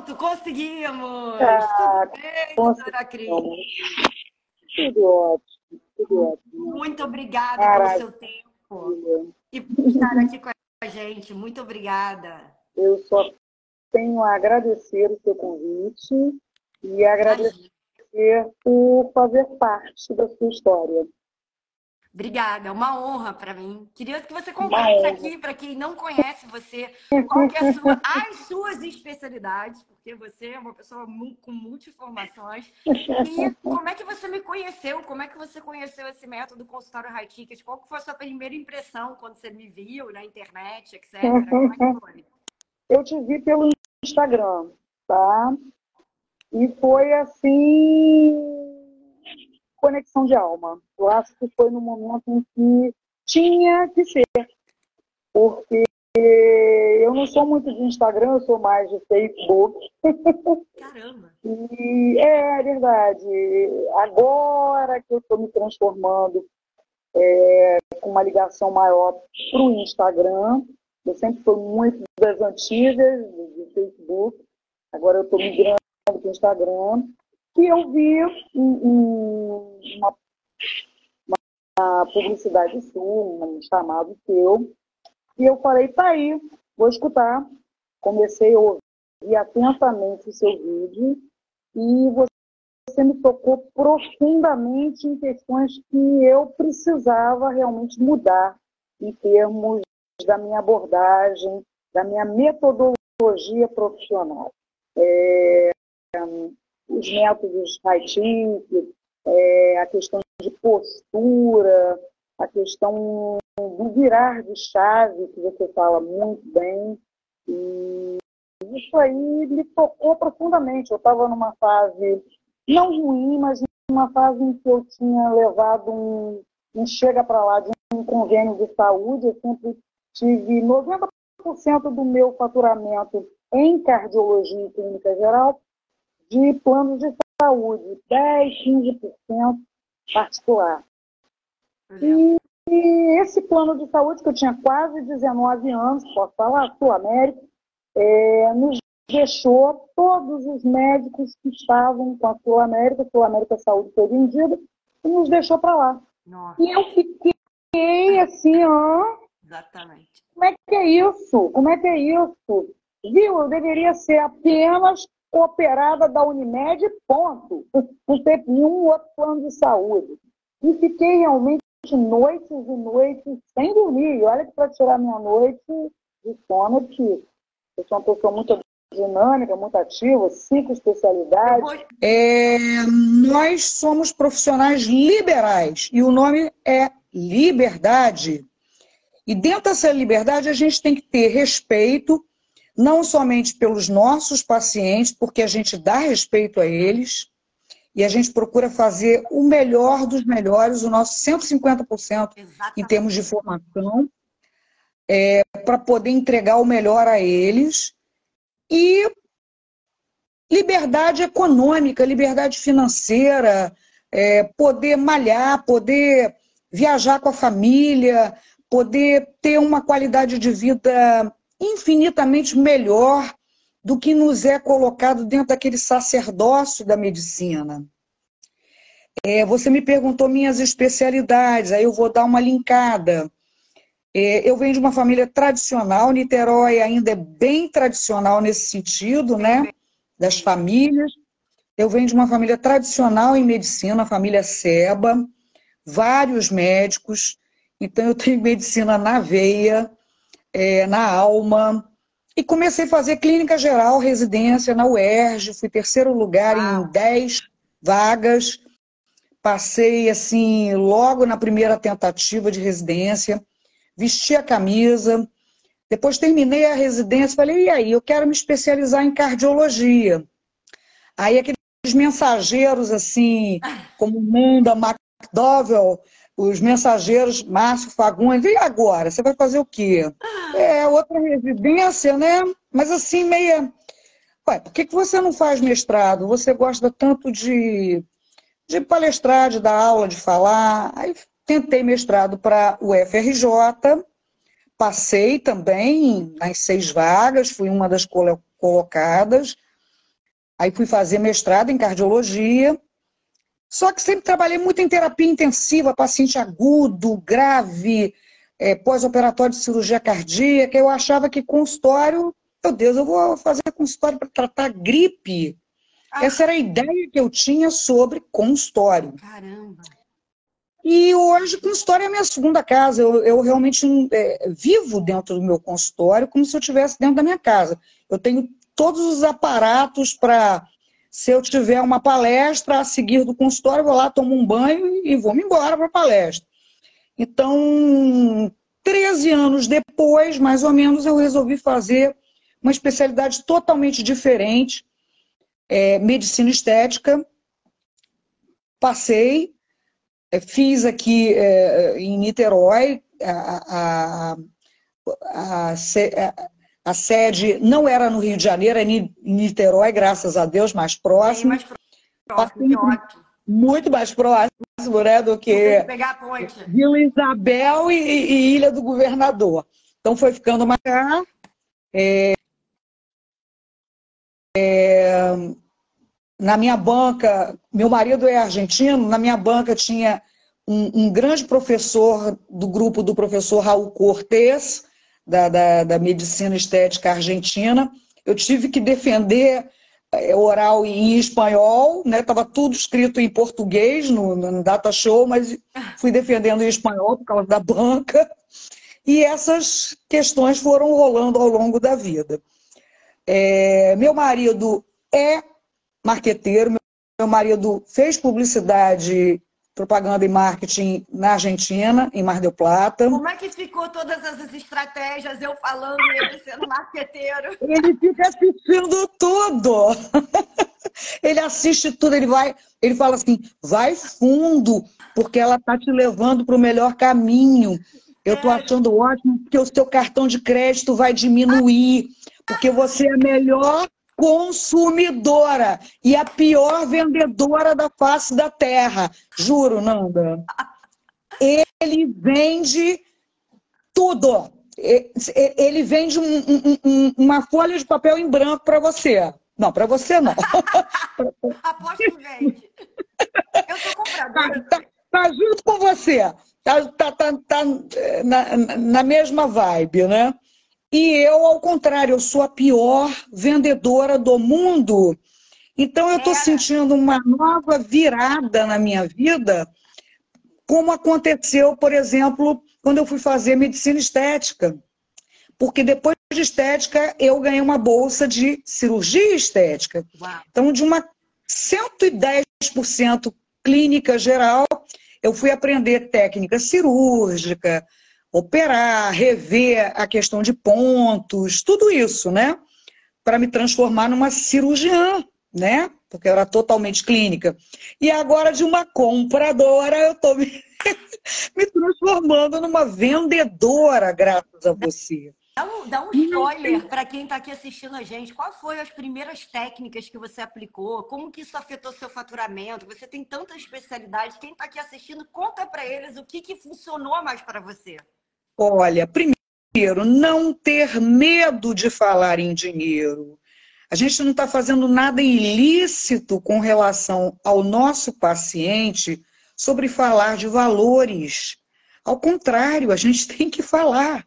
Pronto, conseguimos! Ah, Tudo bem, doutora Cris? Tudo ótimo, tudo ótimo. Muito obrigada Caraca. pelo seu tempo e por estar aqui com a gente. Muito obrigada. Eu só tenho a agradecer o seu convite e agradecer por fazer parte da sua história. Obrigada, é uma honra para mim. Queria que você contasse aqui para quem não conhece você, qual é sua, as suas especialidades, porque você é uma pessoa com multiformações. E como é que você me conheceu? Como é que você conheceu esse método consultório high ticket? Qual foi a sua primeira impressão quando você me viu na internet, etc? Como é que foi? Eu te vi pelo Instagram, tá? E foi assim conexão de alma. Eu acho que foi no momento em que tinha que ser. Porque eu não sou muito de Instagram, eu sou mais de Facebook. Caramba! e é, é verdade. Agora que eu estou me transformando é, com uma ligação maior para o Instagram, eu sempre fui muito das antigas, do Facebook. Agora eu estou migrando para o Instagram que eu vi uma, uma publicidade sua, um chamado seu, e eu falei, tá aí, vou escutar. Comecei a ouvir atentamente o seu vídeo e você me tocou profundamente em questões que eu precisava realmente mudar em termos da minha abordagem, da minha metodologia profissional. É, os métodos high é, a questão de postura, a questão do virar de chave, que você fala muito bem. E isso aí me tocou profundamente. Eu estava numa fase não ruim, mas numa fase em que eu tinha levado um, um chega para lá de um convênio de saúde. Eu sempre tive 90% do meu faturamento em cardiologia e clínica geral de plano de saúde, 10, 15% particular. E, e, esse plano de saúde, que eu tinha quase 19 anos, posso falar, Sul América, é, nos deixou todos os médicos que estavam com a Sul América, Sul América Saúde foi vendida, e nos deixou para lá. Nossa. E eu fiquei assim, ó. Exatamente. Como é que é isso? Como é que é isso? Viu? Eu deveria ser apenas operada da Unimed, ponto. Não teve nenhum outro plano de saúde. E fiquei realmente noites e noites sem dormir. E olha que para tirar minha noite de sono, difícil. Eu sou uma pessoa muito dinâmica, muito ativa, cinco especialidades. É, nós somos profissionais liberais e o nome é liberdade. E dentro dessa liberdade a gente tem que ter respeito não somente pelos nossos pacientes, porque a gente dá respeito a eles e a gente procura fazer o melhor dos melhores, o nosso 150% Exatamente. em termos de formação, é, para poder entregar o melhor a eles. E liberdade econômica, liberdade financeira, é, poder malhar, poder viajar com a família, poder ter uma qualidade de vida infinitamente melhor do que nos é colocado dentro daquele sacerdócio da medicina. É, você me perguntou minhas especialidades, aí eu vou dar uma linkada. É, eu venho de uma família tradicional, Niterói ainda é bem tradicional nesse sentido, né? Das famílias. Eu venho de uma família tradicional em medicina, a família Seba, vários médicos, então eu tenho medicina na veia, é, na Alma. E comecei a fazer clínica geral, residência na UERJ, fui terceiro lugar ah. em 10 vagas. Passei assim, logo na primeira tentativa de residência, vesti a camisa. Depois terminei a residência, falei, e aí, eu quero me especializar em cardiologia. Aí aqueles mensageiros assim, como Munda, McDowell, os mensageiros Márcio Fagundes, e agora? Você vai fazer o quê? É outra residência, né? Mas assim, meia. Ué, por que, que você não faz mestrado? Você gosta tanto de, de palestrar, de dar aula, de falar. Aí tentei mestrado para o FRJ, passei também nas seis vagas, fui uma das colocadas. Aí fui fazer mestrado em cardiologia. Só que sempre trabalhei muito em terapia intensiva, paciente agudo, grave, é, pós-operatório de cirurgia cardíaca. Eu achava que consultório, meu Deus, eu vou fazer consultório para tratar gripe. Ah. Essa era a ideia que eu tinha sobre consultório. Caramba! E hoje, consultório é a minha segunda casa. Eu, eu realmente é, vivo dentro do meu consultório como se eu estivesse dentro da minha casa. Eu tenho todos os aparatos para, se eu tiver uma palestra a seguir do consultório, vou lá, tomo um banho e vou me embora para a palestra. Então, 13 anos depois, mais ou menos, eu resolvi fazer uma especialidade totalmente diferente, é, medicina estética. Passei, é, fiz aqui é, em Niterói, a, a, a, a, sede não era no Rio de Janeiro, é em Niterói, graças a Deus, mais próximo. mais próximo, muito mais próximo né, do que Vila Isabel e, e, Ilha do Governador. Então foi ficando mais é, é, na minha banca, meu marido é argentino, na minha banca tinha um, um grande professor do grupo do professor Raul Cortes, da, da, da medicina estética argentina. Eu tive que defender é, oral em espanhol, né? Tava tudo escrito em português no, no data show, mas fui defendendo em espanhol por causa da banca. E essas questões foram rolando ao longo da vida. É, meu marido é marqueteiro. Meu marido fez publicidade, propaganda e marketing na Argentina, em Mar del Plata. Como é que ficou todas essas estratégias, eu falando e ele sendo marqueteiro? Ele fica assistindo tudo. Ele assiste tudo, ele vai, ele fala assim, vai fundo, porque ela tá te levando para o melhor caminho. Eu estou achando ótimo porque o seu cartão de crédito vai diminuir, porque você é melhor consumidora e a pior vendedora da face da terra. Juro, Nanda. Ele vende tudo. Ele vende um, um, um, uma folha de papel em branco para você. Não, para você não. Aposto que vende. Eu tô compradora. Tá, tá, tá junto com você. Tá, tá, tá, tá na, na mesma vibe, né? E eu, ao contrário, eu sou a pior vendedora do mundo. Então, eu estou sentindo uma nova virada na minha vida, como aconteceu, por exemplo, quando eu fui fazer medicina estética. Porque depois de estética, eu ganhei uma bolsa de cirurgia estética. Uau. Então, de uma 110% clínica geral, eu fui aprender técnica cirúrgica, operar, rever a questão de pontos, tudo isso, né? Para me transformar numa cirurgiã, né? Porque eu era totalmente clínica. E agora, de uma compradora, eu estou me, me transformando numa vendedora, graças a você. Dá um, dá um spoiler para quem está aqui assistindo a gente. Qual foram as primeiras técnicas que você aplicou? Como que isso afetou seu faturamento? Você tem tanta especialidade. Quem está aqui assistindo, conta para eles o que, que funcionou mais para você. Olha, primeiro, não ter medo de falar em dinheiro. A gente não está fazendo nada ilícito com relação ao nosso paciente sobre falar de valores. Ao contrário, a gente tem que falar,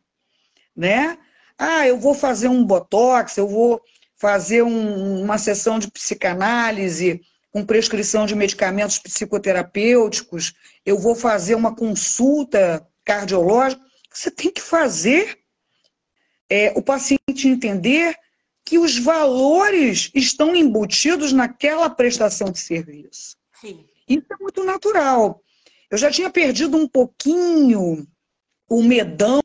né? Ah, eu vou fazer um botox, eu vou fazer um, uma sessão de psicanálise com prescrição de medicamentos psicoterapêuticos, eu vou fazer uma consulta cardiológica. Você tem que fazer é, o paciente entender que os valores estão embutidos naquela prestação de serviço. Sim. Isso é muito natural. Eu já tinha perdido um pouquinho o medão,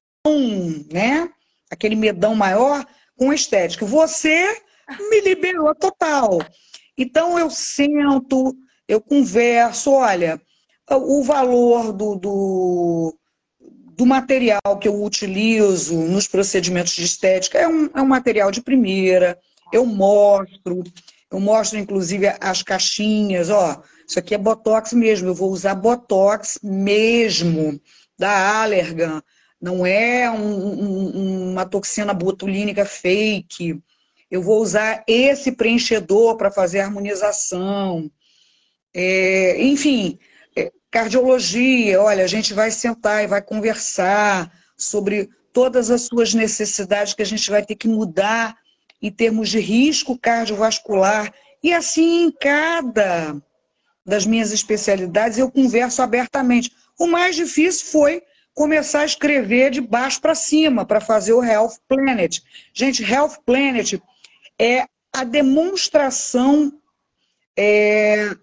né? Aquele medão maior com estética. Você me liberou total. Então eu sento, eu converso, olha, o valor do, do, do material que eu utilizo nos procedimentos de estética é um, é um material de primeira, eu mostro, eu mostro inclusive as caixinhas, ó, isso aqui é Botox mesmo, eu vou usar Botox mesmo, da Allergan, não é um, um, uma toxina botulínica fake. eu vou usar esse preenchedor para fazer harmonização. É, enfim, cardiologia, olha, a gente vai sentar e vai conversar sobre todas as suas necessidades que a gente vai ter que mudar em termos de risco cardiovascular. E assim, em cada das minhas especialidades, eu converso abertamente. O mais difícil foi começar a escrever de baixo para cima, para fazer o Health Planet. Gente, Health Planet é a demonstração é,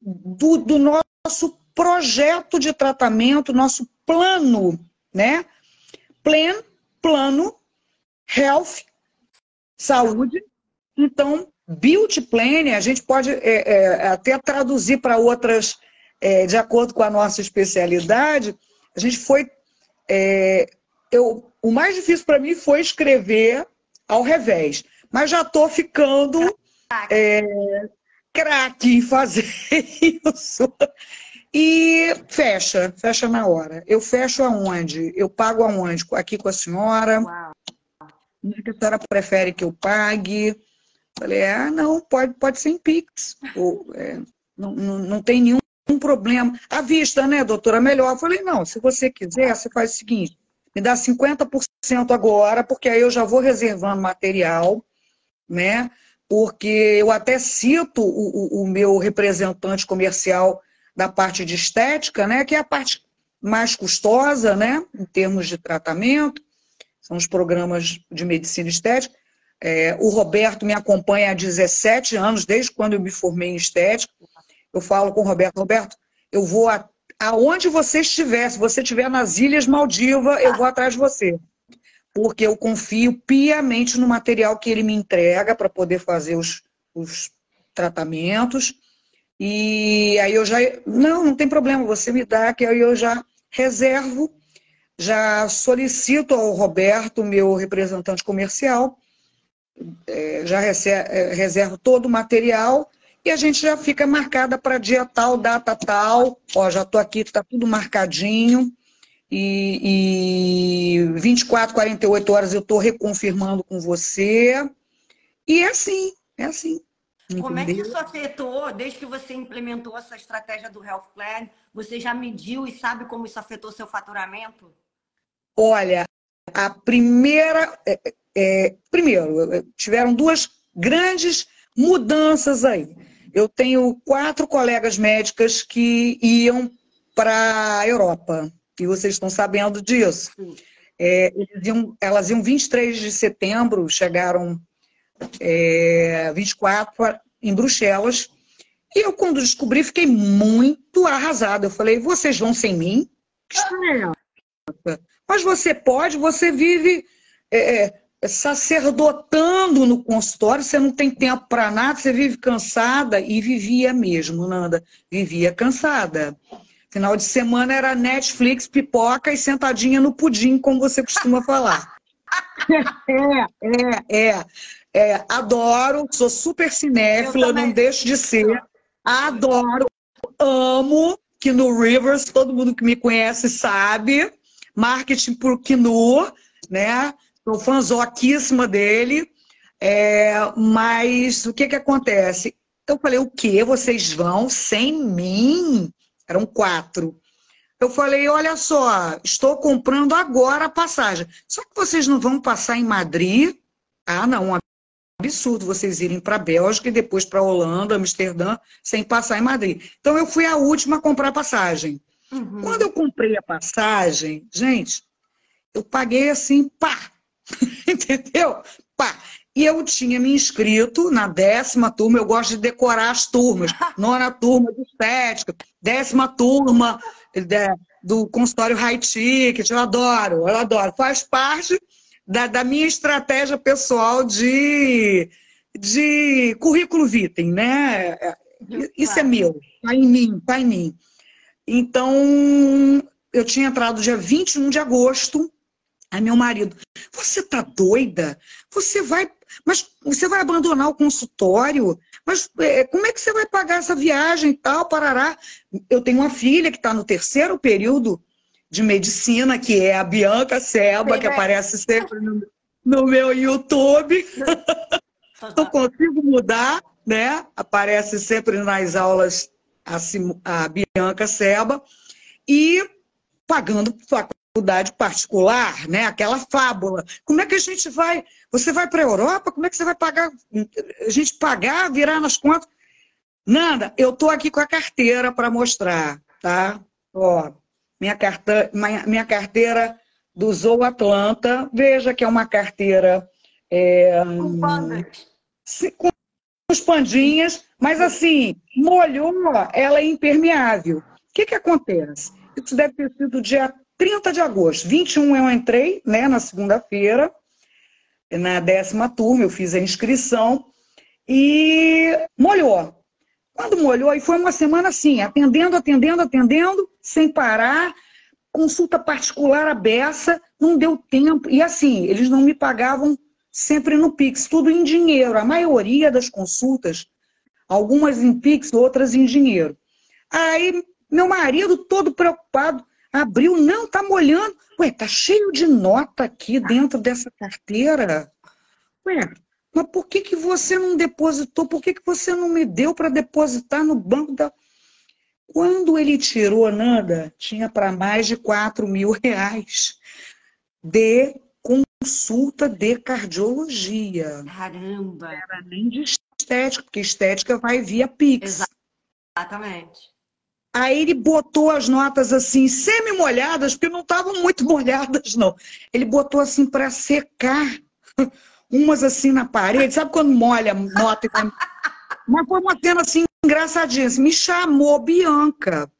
do, do nosso projeto de tratamento, nosso plano, né? Plan, plano, health, saúde. Então, beauty plan, a gente pode é, é, até traduzir para outras, é, de acordo com a nossa especialidade. A gente foi. É, eu, o mais difícil para mim foi escrever ao revés, mas já estou ficando é, craque em fazer isso. E fecha, fecha na hora. Eu fecho aonde? Eu pago aonde? Aqui com a senhora. Uau. É que a senhora prefere que eu pague? Falei, ah, não, pode, pode ser em Pix. Ou, é, não, não, não tem nenhum problema. À vista, né, doutora? Melhor. Eu falei, não, se você quiser, você faz o seguinte: me dá 50% agora, porque aí eu já vou reservando material, né? Porque eu até cito o, o, o meu representante comercial da parte de estética, né, que é a parte mais custosa, né, em termos de tratamento, são os programas de medicina estética. É, o Roberto me acompanha há 17 anos, desde quando eu me formei em estética. Eu falo com o Roberto, Roberto, eu vou a, aonde você estiver, se você estiver nas Ilhas Maldivas, eu vou atrás de você. Porque eu confio piamente no material que ele me entrega para poder fazer os, os tratamentos. E aí eu já. Não, não tem problema, você me dá, que aí eu já reservo, já solicito ao Roberto, meu representante comercial, é, já é, reservo todo o material e a gente já fica marcada para dia tal, data tal. Ó, já estou aqui, está tudo marcadinho. E, e 24, 48 horas eu estou reconfirmando com você. E é assim, é assim. Entendeu? Como é que isso afetou, desde que você implementou essa estratégia do Health Plan? Você já mediu e sabe como isso afetou seu faturamento? Olha, a primeira. É, é, primeiro, é, tiveram duas grandes mudanças aí. Eu tenho quatro colegas médicas que iam para a Europa, e vocês estão sabendo disso. É, iam, elas iam 23 de setembro, chegaram é, 24 em Bruxelas. E eu, quando descobri, fiquei muito arrasada. Eu falei, vocês vão sem mim? Que? Mas você pode, você vive é, é, sacerdotando no consultório, você não tem tempo para nada, você vive cansada. E vivia mesmo, Nanda. Vivia cansada. Final de semana era Netflix, pipoca e sentadinha no pudim, como você costuma falar. É, é, é. É, adoro, sou super cinéfila, não deixo de ser. Adoro, amo que no Rivers, todo mundo que me conhece sabe. Marketing por Kinu, né? Sou fãzoquíssima dele. É, mas o que que acontece? Eu falei, o quê? Vocês vão sem mim? Eram quatro. Eu falei, olha só, estou comprando agora a passagem. Só que vocês não vão passar em Madrid? Ah, não, absurdo vocês irem para a Bélgica e depois para a Holanda, Amsterdã, sem passar em Madrid. Então eu fui a última a comprar passagem. Uhum. Quando eu comprei a passagem, gente, eu paguei assim, pá! Entendeu? Pá! E eu tinha me inscrito na décima turma, eu gosto de decorar as turmas. Nona turma de estética, décima turma de, do consultório high ticket, eu adoro, eu adoro. Faz parte da, da minha estratégia pessoal de, de currículo vitae, né? Isso é meu, tá em mim, tá em mim. Então, eu tinha entrado dia 21 de agosto, aí meu marido, você tá doida? Você vai, mas você vai abandonar o consultório? Mas é, como é que você vai pagar essa viagem e tal, parará? Eu tenho uma filha que está no terceiro período de medicina, que é a Bianca Seba, que aparece sempre no, no meu YouTube. não consigo mudar, né? Aparece sempre nas aulas a, a Bianca Seba. E pagando faculdade particular, né? Aquela fábula. Como é que a gente vai? Você vai para a Europa? Como é que você vai pagar? A gente pagar, virar nas contas? Nanda, eu tô aqui com a carteira para mostrar, tá? Ó, minha, carta, minha, minha carteira do Zou Atlanta. Veja que é uma carteira é, com pandas. Com os pandinhas, mas assim, molhou, ela é impermeável. O que, que acontece? Isso deve ter sido dia 30 de agosto. 21 eu entrei, né, na segunda-feira, na décima turma, eu fiz a inscrição e molhou. Quando molhou, e foi uma semana assim, atendendo, atendendo, atendendo, sem parar, consulta particular aberta, não deu tempo. E assim, eles não me pagavam sempre no Pix, tudo em dinheiro. A maioria das consultas, algumas em Pix, outras em dinheiro. Aí, meu marido, todo preocupado, abriu, não, tá molhando. Ué, tá cheio de nota aqui dentro dessa carteira. Ué, mas por que, que você não depositou? Por que, que você não me deu para depositar no banco da. Quando ele tirou, Nanda, tinha para mais de 4 mil reais de consulta de cardiologia. Caramba! Era nem de estética, porque estética vai via Pix. Exatamente. Aí ele botou as notas assim, semi-molhadas, porque não estavam muito molhadas, não. Ele botou assim para secar umas assim na parede. Sabe quando molha nota? Mas foi uma cena assim engraçadinha. Assim, me chamou Bianca.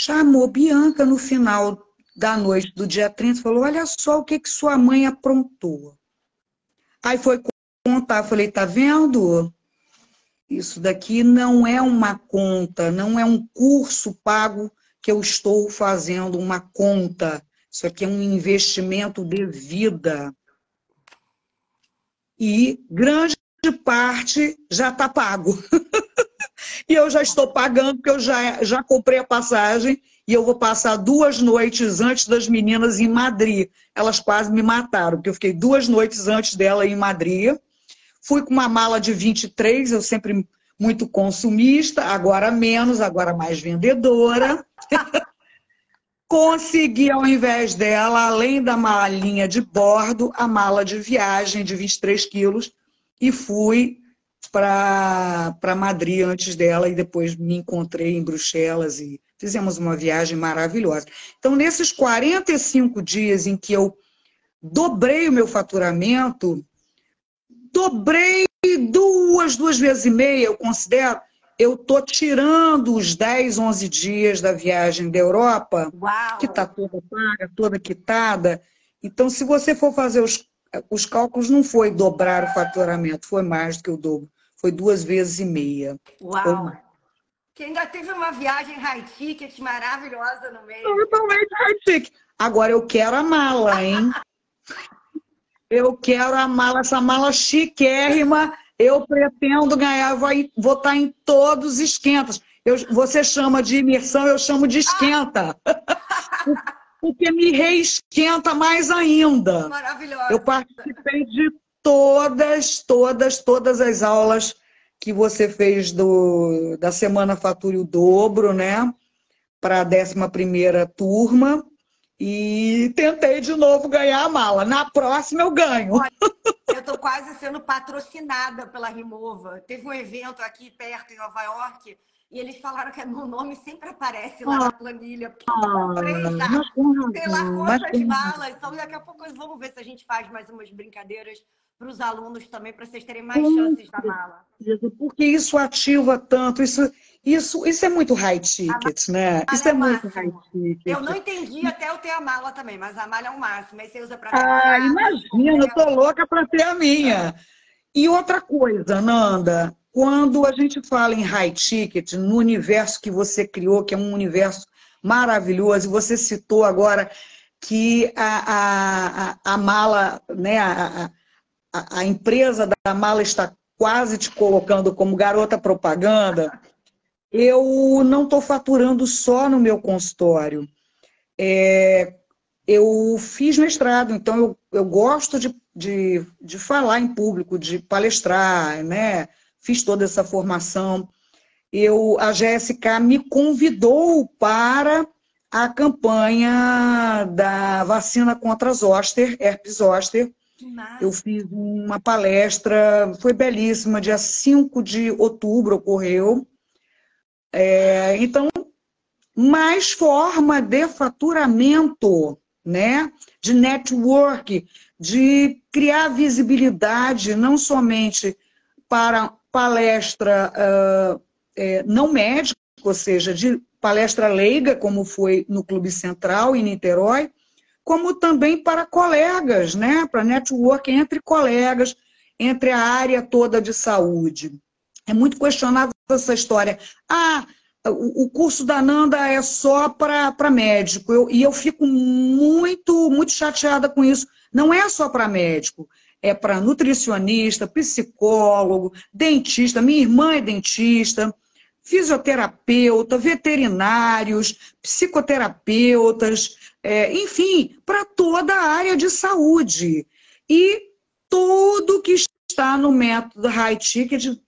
Chamou Bianca no final da noite do dia 30 falou: Olha só o que, que sua mãe aprontou. Aí foi contar, falei: Tá vendo? Isso daqui não é uma conta, não é um curso pago que eu estou fazendo uma conta. Isso aqui é um investimento de vida e grande parte já está pago. e eu já estou pagando, porque eu já, já comprei a passagem e eu vou passar duas noites antes das meninas em Madrid. Elas quase me mataram, porque eu fiquei duas noites antes dela em Madrid. Fui com uma mala de 23, eu sempre muito consumista, agora menos, agora mais vendedora. Consegui, ao invés dela, além da malinha de bordo, a mala de viagem de 23 quilos e fui para Madrid antes dela e depois me encontrei em Bruxelas e fizemos uma viagem maravilhosa. Então, nesses 45 dias em que eu dobrei o meu faturamento, dobrei duas, duas vezes e meia, eu considero, eu tô tirando os 10, 11 dias da viagem da Europa, Uau. que está toda paga, toda quitada. Então, se você for fazer os, os cálculos, não foi dobrar o faturamento, foi mais do que o dobro. Foi duas vezes e meia. Uau! Que ainda teve uma viagem high ticket maravilhosa no meio. Totalmente high ticket. Agora eu quero a mala, hein? eu quero a mala, essa mala chiquérrima eu pretendo ganhar, vou, vou estar em todos os esquentas. Eu, você chama de imersão, eu chamo de esquenta. Porque me reesquenta mais ainda. Maravilhosa. Eu participei de todas, todas, todas as aulas que você fez do, da Semana Fature o Dobro, né? Para a 11 turma. E tentei de novo ganhar a mala. Na próxima eu ganho. Eu estou quase sendo patrocinada pela Rimova. Teve um evento aqui perto em Nova York e eles falaram que meu nome sempre aparece lá ah, na planilha. Porque eu comprei já, sei lá quantas malas. Então daqui a pouco vamos ver se a gente faz mais umas brincadeiras para os alunos também, para vocês terem mais chances da mala. Porque isso ativa tanto, isso isso, isso é muito high ticket, né? Isso é, é muito high ticket. Eu não entendi até eu ter a mala também, mas a mala é o máximo. Aí você usa para. Ah, imagina, eu tô louca para ter a minha. E outra coisa, Nanda, quando a gente fala em high ticket, no universo que você criou, que é um universo maravilhoso, e você citou agora que a, a, a, mala, né, a, a, empresa da mala está quase te colocando como garota propaganda eu não estou faturando só no meu consultório. É, eu fiz mestrado, então eu, eu gosto de, de, de falar em público, de palestrar, né? Fiz toda essa formação. Eu, a GSK me convidou para a campanha da vacina contra zoster, herpes zoster. Eu fiz uma palestra, foi belíssima, dia 5 de outubro ocorreu. É, então, mais forma de faturamento né? de network, de criar visibilidade, não somente para palestra uh, é, não médica, ou seja, de palestra leiga, como foi no Clube Central, em Niterói, como também para colegas, né? para network entre colegas, entre a área toda de saúde. É muito questionável essa história. Ah, o, curso da Nanda é só para médico. Eu, e eu fico muito, muito chateada com isso. Não é só para médico, é para nutricionista, psicólogo, dentista. Minha irmã é dentista, fisioterapeuta, veterinários, psicoterapeutas, é, enfim, para toda a área de saúde. E tudo que está no método High Ticket,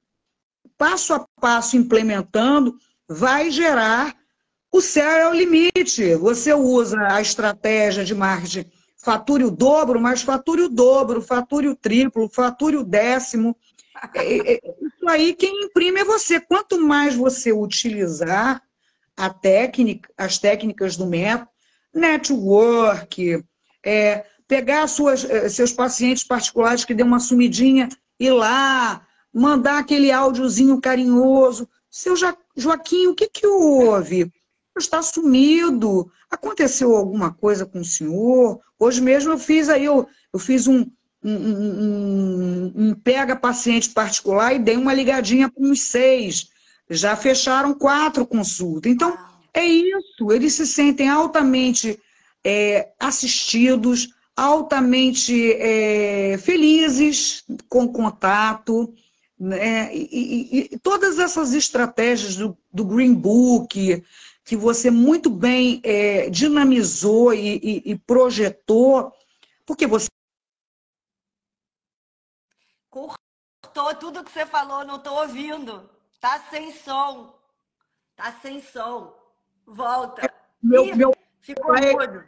passo a passo implementando, vai gerar o céu é o limite. Você usa a estratégia de marketing fature o dobro, mas fature o dobro, fature o triplo, fature o décimo. É, é, é, isso aí quem imprime é você. Quanto mais você utilizar a técnica, as técnicas do método, network, é, pegar suas, seus pacientes particulares que deu uma sumidinha, ir lá, mandar aquele áudiozinho carinhoso. Seu Joaquim, o que, que houve? Está sumido. Aconteceu alguma coisa com o senhor? Hoje mesmo eu fiz aí, eu, eu fiz um, um, um, um pega paciente particular e dei uma ligadinha para uns seis. Já fecharam quatro consultas. Então, é isso. Eles se sentem altamente é, assistidos, altamente é, felizes com contato. Né? E, e, e, todas essas estratégias do, do, Green Book, que você muito bem é, dinamizou e, e, projetou, porque você. Cortou tudo que você falou, não estou ouvindo. Tá sem som. Tá sem som. Volta. Meu, Ih, meu... Ficou mudo.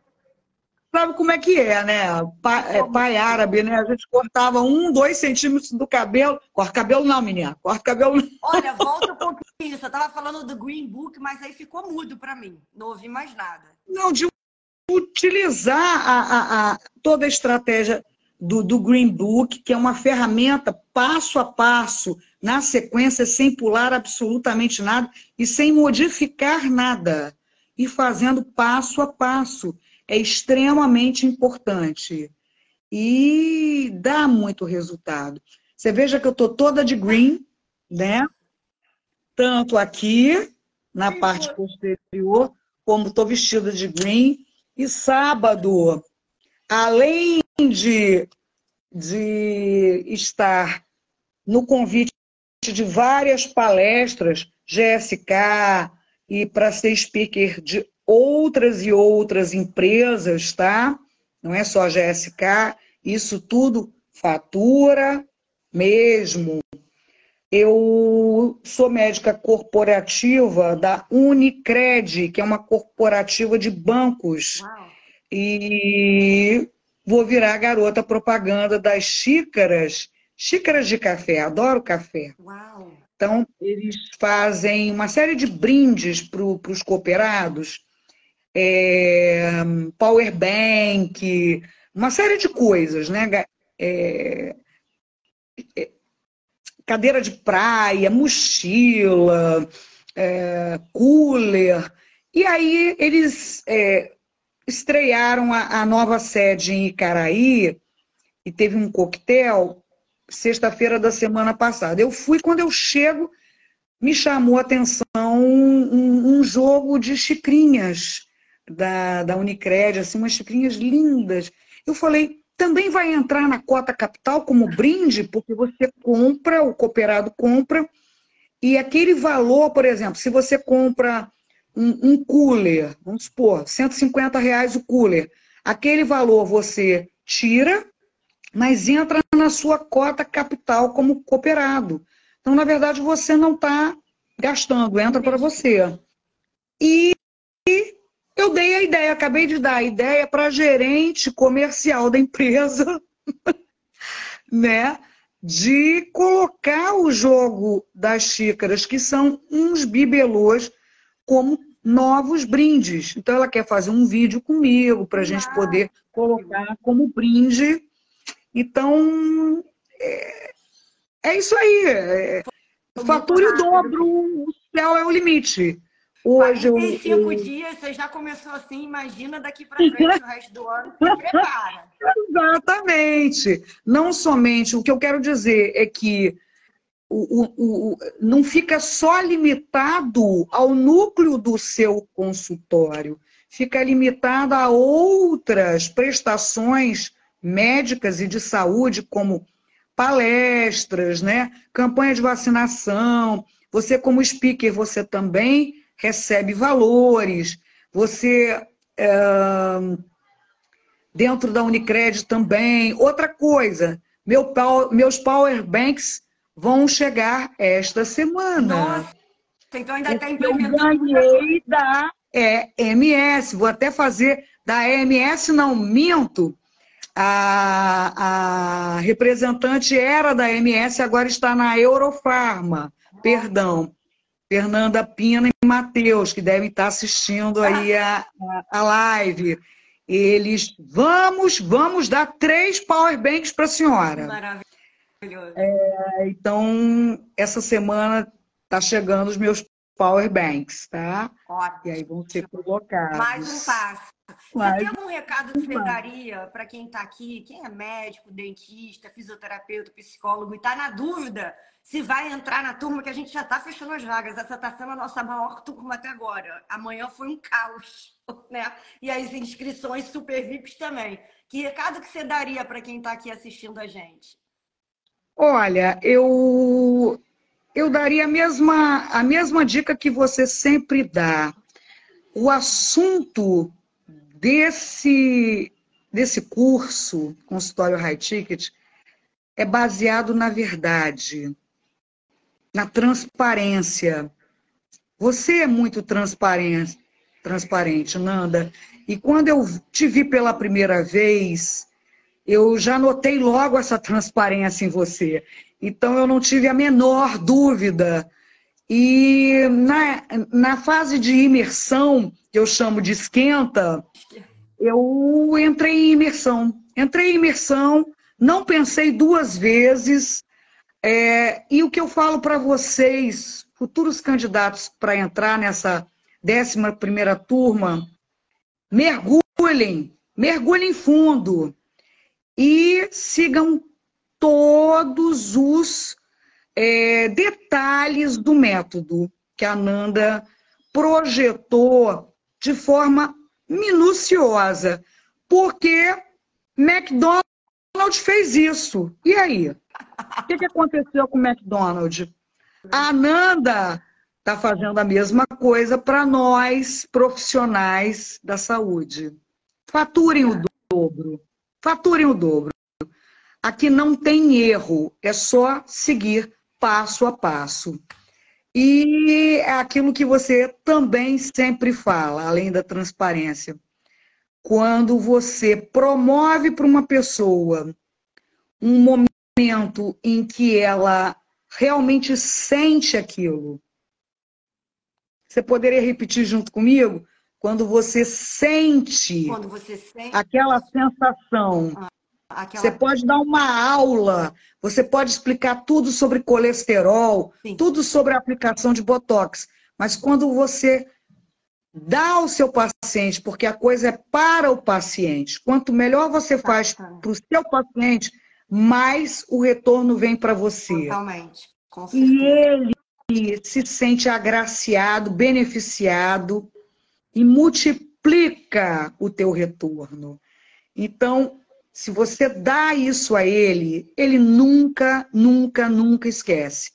Sabe como é que é, né? Pai, é, pai árabe, né? A gente cortava um, dois centímetros do cabelo. Corta cabelo não, menina. Corta cabelo não. Olha, volta um pouquinho. Você estava falando do Green Book, mas aí ficou mudo para mim. Não ouvi mais nada. Não, de utilizar a, a, a, toda a estratégia do, do Green Book, que é uma ferramenta passo a passo, na sequência, sem pular absolutamente nada e sem modificar nada. E fazendo passo a passo é extremamente importante e dá muito resultado. Você veja que eu estou toda de green, né? Tanto aqui, na parte posterior, como estou vestida de green. E sábado, além de, de estar no convite de várias palestras, GSK, e para ser speaker de outras e outras empresas, tá? Não é só a GSK, isso tudo fatura mesmo. Eu sou médica corporativa da Unicred, que é uma corporativa de bancos. Uau. E vou virar garota propaganda das xícaras, xícaras de café, adoro café. Uau. Então, eles fazem uma série de brindes para os cooperados é, power bank, uma série de coisas, né? É, é, cadeira de praia, mochila, é, cooler. E aí eles é, estrearam a, a, nova sede em Icaraí e teve um coquetel sexta-feira da semana passada. Eu fui, quando eu chego, me chamou a atenção um, um jogo de xicrinhas da, da Unicred, assim, umas xicrinhas lindas. Eu falei, também vai entrar na cota capital como brinde, porque você compra, o cooperado compra, e aquele valor, por exemplo, se você compra um, um cooler, vamos supor, 150 reais o cooler, Aquele valor você tira, mas entra na sua cota capital como cooperado. Então, na verdade, você não está gastando, entra para você. E eu dei a ideia, acabei de dar a ideia para gerente comercial da empresa, né? De colocar o jogo das xícaras, que são uns bibelôs, como novos brindes. Então, ela quer fazer um vídeo comigo para a gente poder colocar como brinde. Então, é, é isso aí. É, fature o dobro, o céu é o limite. Hoje 45 eu, eu... dias, você já começou assim, imagina daqui para frente o resto do ano, se prepara. Exatamente. Não somente, o que eu quero dizer é que o, o, o, não fica só limitado ao núcleo do seu consultório, fica limitado a outras prestações médicas e de saúde, como palestras, né? campanha de vacinação. Você, como speaker, você também recebe valores. Você, é, dentro da Unicred também. Outra coisa, meu, meus power banks vão chegar esta semana. Nossa, então ainda está implementando. Eu ganhei da EMS, vou até fazer da EMS, não minto. A, a representante era da EMS, agora está na Eurofarma, perdão. Fernanda Pina e Matheus, que devem estar assistindo aí a, a, live. Eles, vamos, vamos dar três power banks para a senhora. Maravilha. É, então, essa semana está chegando os meus power banks, tá? Ótimo. E aí vão ser colocados. Mais um passo. Mais Você tem algum recado que você daria para quem está aqui, quem é médico, dentista, fisioterapeuta, psicólogo e está na dúvida se vai entrar na turma que a gente já está fechando as vagas. Essa está sendo a nossa maior turma até agora. Amanhã foi um caos, né? E as inscrições super VIPs também. Que recado que você daria para quem está aqui assistindo a gente? Olha, eu eu daria a mesma, a mesma dica que você sempre dá. O assunto desse, desse curso, consultório high ticket, é baseado na verdade, na transparência. Você é muito transparente, transparente, Nanda. E quando eu te vi pela primeira vez, eu já notei logo essa transparência em você. Então, eu não tive a menor dúvida. E na, na fase de imersão, que eu chamo de esquenta, eu entrei em imersão. Entrei em imersão, não pensei duas vezes. É, e o que eu falo para vocês, futuros candidatos para entrar nessa 11 primeira turma, mergulhem, mergulhem fundo e sigam todos os é, detalhes do método que a Nanda projetou de forma minuciosa, porque McDonald's fez isso. E aí? O que, que aconteceu com o McDonald's? A Nanda está fazendo a mesma coisa para nós, profissionais da saúde. Faturem o dobro. Faturem o dobro. Aqui não tem erro, é só seguir passo a passo. E é aquilo que você também sempre fala, além da transparência. Quando você promove para uma pessoa um momento em que ela realmente sente aquilo. Você poderia repetir junto comigo? Quando você sente, Quando você sente... aquela sensação. Ah. Aquela... Você pode dar uma aula, você pode explicar tudo sobre colesterol, Sim. tudo sobre a aplicação de botox. Mas quando você dá ao seu paciente, porque a coisa é para o paciente, quanto melhor você faz para o seu paciente, mais o retorno vem para você. Totalmente. E ele se sente agraciado, beneficiado e multiplica o teu retorno. Então, se você dá isso a ele, ele nunca, nunca, nunca esquece.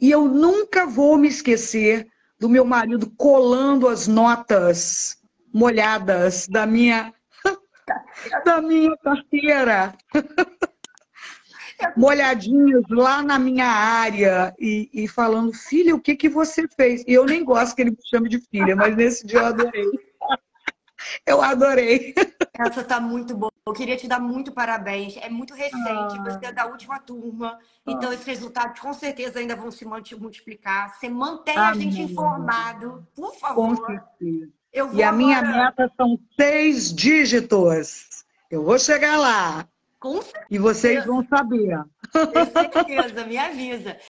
E eu nunca vou me esquecer do meu marido colando as notas molhadas da minha da minha carteira. Molhadinhos lá na minha área e, e, falando, filha, o que, que você fez? E eu nem gosto que ele me chame de filha, mas nesse dia eu adorei. Eu adorei. Essa tá muito boa. Eu queria te dar muito parabéns. É muito recente, ah. você é da última turma. Ah. Então, esses resultados com certeza ainda vão se multiplicar. Você mantém a gente informado, por favor. Com certeza. e a minha meta são seis dígitos. Eu vou chegar lá. Com certeza. E vocês vão saber. Com certeza, me avisa.